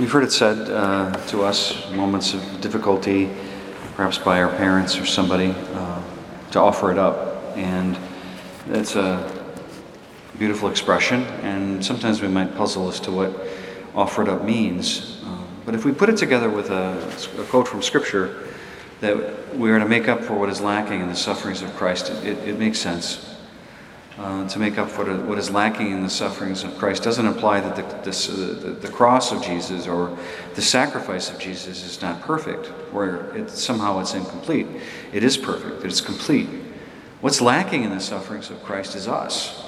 We've heard it said uh, to us moments of difficulty, perhaps by our parents or somebody, uh, to offer it up. And it's a beautiful expression, and sometimes we might puzzle as to what offer it up means. Uh, but if we put it together with a, a, quote from Scripture that we are to make up for what is lacking in the sufferings of Christ, it, it makes sense uh, to make up for what is lacking in the sufferings of Christ doesn't imply that the, the, the, cross of Jesus or the sacrifice of Jesus is not perfect, or it, somehow it's incomplete. It is perfect, it's complete. What's lacking in the sufferings of Christ is us.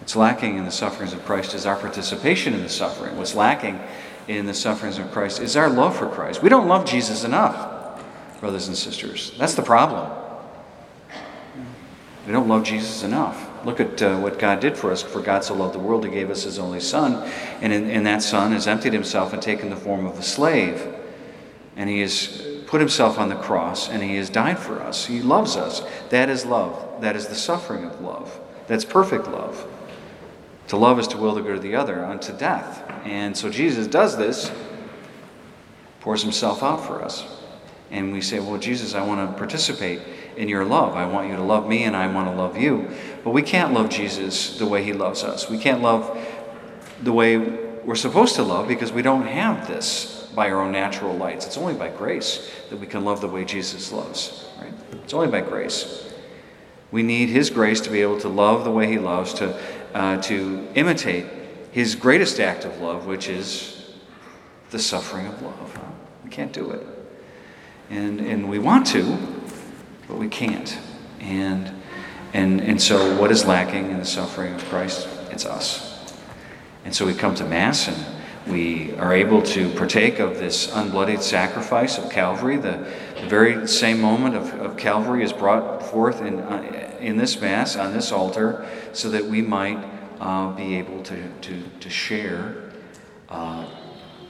What's lacking in the sufferings of Christ is our participation in the suffering. What's lacking in the sufferings of Christ is our love for Christ. We don't love Jesus enough, brothers and sisters. That's the problem. We don't love Jesus enough. Look at uh, what God did for us. For God so loved the world, He gave us His only Son. And in, in that Son has emptied Himself and taken the form of a slave. And He has put Himself on the cross and He has died for us. He loves us. That is love. That is the suffering of love. That's perfect love. To love is to will the good of the other unto death. And so Jesus does this, pours Himself out for us. And we say, Well, Jesus, I want to participate in your love. I want you to love me and I want to love you. But we can't love Jesus the way he loves us. We can't love the way we're supposed to love because we don't have this by our own natural lights. It's only by grace that we can love the way Jesus loves, right? It's only by grace. We need his grace to be able to love the way he loves, to, uh, to imitate his greatest act of love, which is the suffering of love. We can't do it. And, and we want to, but we can't. And, and, and so, what is lacking in the suffering of Christ? It's us. And so, we come to Mass and we are able to partake of this unbloodied sacrifice of Calvary. The, the very same moment of, of Calvary is brought forth in, uh, in this Mass, on this altar, so that we might uh, be able to, to, to share uh,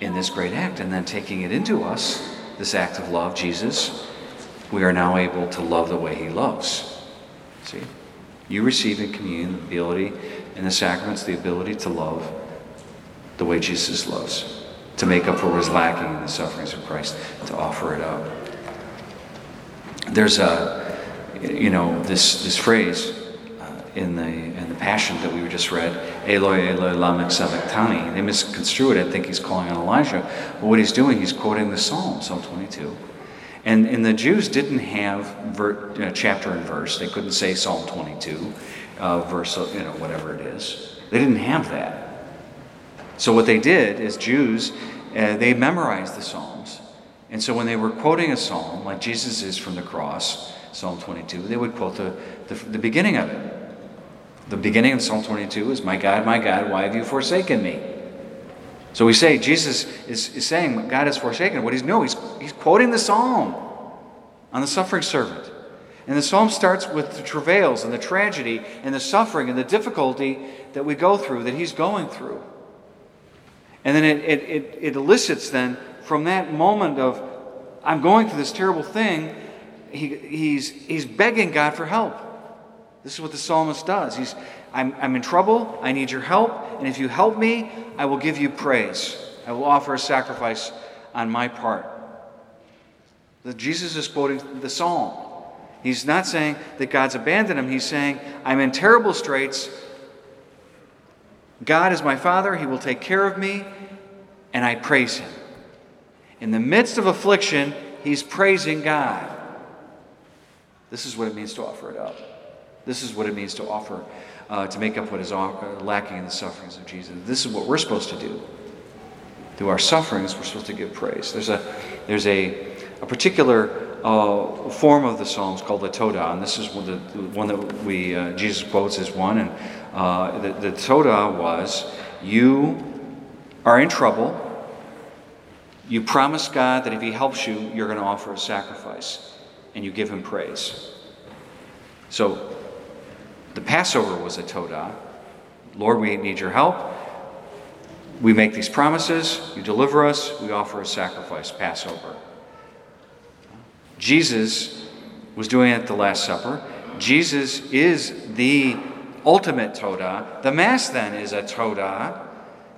in this great act. And then taking it into us, this act of love, Jesus we are now able to love the way He loves. See? You receive in communion the ability, in the sacraments, the ability to love the way Jesus loves, to make up for what is lacking in the sufferings of Christ, to offer it up. There's a, you know, this, this phrase in, the, in the Passion that we were just read, Eloi, Eloi, lama sabachthani. They misconstrue it. I think he's calling on Elijah. But what he's doing, he's quoting the Psalm, Psalm 22. And, and the Jews didn't have ver, uh, chapter and verse. They couldn't say Psalm 22, uh, verse, you know, whatever it is. They didn't have that. So what they did is Jews, uh, they memorized the Psalms. And so when they were quoting a psalm, like Jesus is from the cross, Psalm 22, they would quote the, the, the beginning of it. The beginning of Psalm 22 is, My God, my God, why have you forsaken me? So we say Jesus is, is saying God has forsaken. What he's no, he's, he's quoting the psalm on the suffering servant. And the psalm starts with the travails and the tragedy and the suffering and the difficulty that we go through, that he's going through. And then it, it, it, it elicits then from that moment of, I'm going through this terrible thing, he, he's, he's begging God for help. This is what the psalmist does. He's, I'm, I'm in trouble. I need your help. And if you help me, I will give you praise. I will offer a sacrifice on my part. Jesus is quoting the psalm. He's not saying that God's abandoned him. He's saying, I'm in terrible straits. God is my Father. He will take care of me. And I praise him. In the midst of affliction, he's praising God. This is what it means to offer it up. This is what it means to offer, uh, to make up what is lacking in the sufferings of Jesus. This is what we're supposed to do. Through our sufferings, we're supposed to give praise. There's a, there's a, a particular uh, form of the Psalms called the Todah, and this is one, the, one that we uh, Jesus quotes as one. And uh, the, the was, "You are in trouble. You promise God that if He helps you, you're going to offer a sacrifice, and you give Him praise." So, the Passover was a Todah. Lord, we need your help. We make these promises. You deliver us. We offer a sacrifice, Passover. Jesus was doing it at the Last Supper. Jesus is the ultimate Todah. The Mass, then, is a Todah.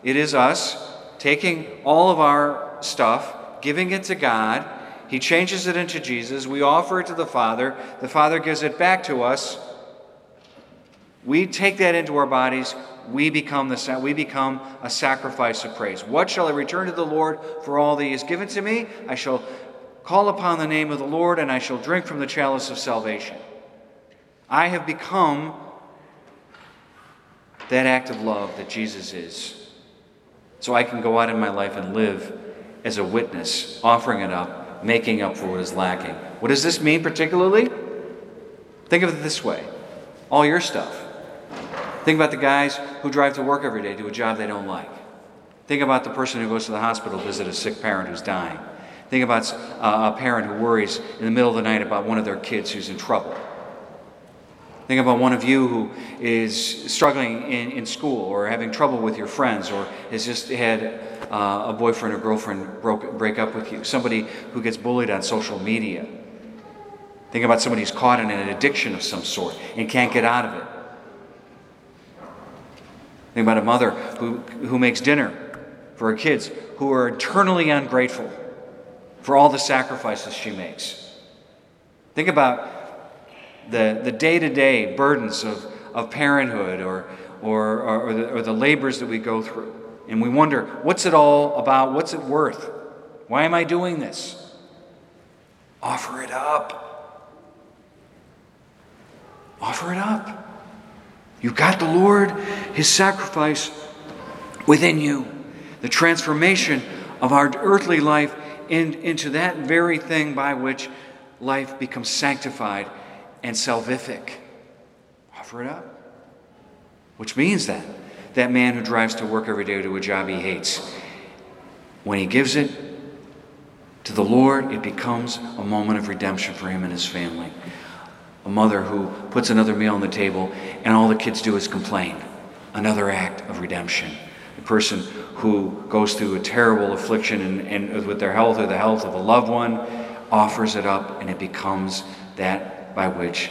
It is us taking all of our stuff, giving it to God. He changes it into Jesus. We offer it to the Father. The Father gives it back to us. We take that into our bodies. We become, the, we become a sacrifice of praise. What shall I return to the Lord for all that He has given to me? I shall call upon the name of the Lord, and I shall drink from the chalice of salvation. I have become that act of love that Jesus is. So I can go out in my life and live as a witness, offering it up, making up for what is lacking. What does this mean particularly? Think of it this way all your stuff. Think about the guys who drive to work every day, do a job they don't like. Think about the person who goes to the hospital to visit a sick parent who's dying. Think about a parent who worries in the middle of the night about one of their kids who's in trouble. Think about one of you who is struggling in, in school or having trouble with your friends or has just had uh, a boyfriend or girlfriend broke, break up with you. Somebody who gets bullied on social media. Think about somebody who's caught in an addiction of some sort and can't get out of it. Think about a mother who, who makes dinner for her kids who are eternally ungrateful for all the sacrifices she makes. Think about the, the day-to-day burdens of, of parenthood or, or, or, the, or the labors that we go through. And we wonder, what's it all about? What's it worth? Why am I doing this? Offer it up. Offer it up. You've got the Lord, His sacrifice within you. The transformation of our earthly life in, into that very thing by which life becomes sanctified and salvific. Offer it up. Which means that that man who drives to work every day to a job he hates, when he gives it to the Lord, it becomes a moment of redemption for him and his family. A mother who puts another meal on the table and all the kids do is complain. Another act of redemption. A person who goes through a terrible affliction and, and with their health or the health of a loved one offers it up and it becomes that by which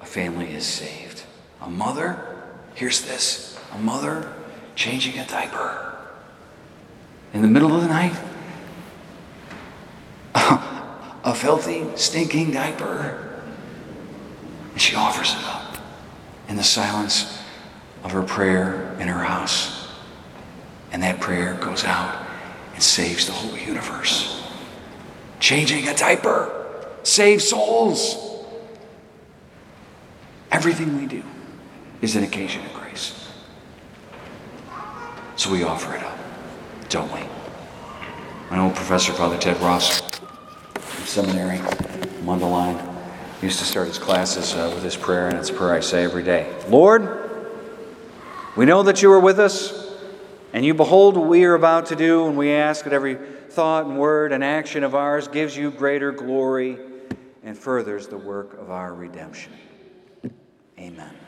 a family is saved. A mother, here's this a mother changing a diaper in the middle of the night. a filthy, stinking diaper. And she offers it up in the silence of her prayer in her house. And that prayer goes out and saves the whole universe. Changing a diaper saves souls. Everything we do is an occasion of grace. So we offer it up, don't we? My old professor, Father Ted Ross, from seminary, Mundelein, used to start his classes uh, with this prayer, and it's a prayer I say every day Lord, we know that you are with us, and you behold what we are about to do, and we ask that every thought and word and action of ours gives you greater glory and furthers the work of our redemption. Amen.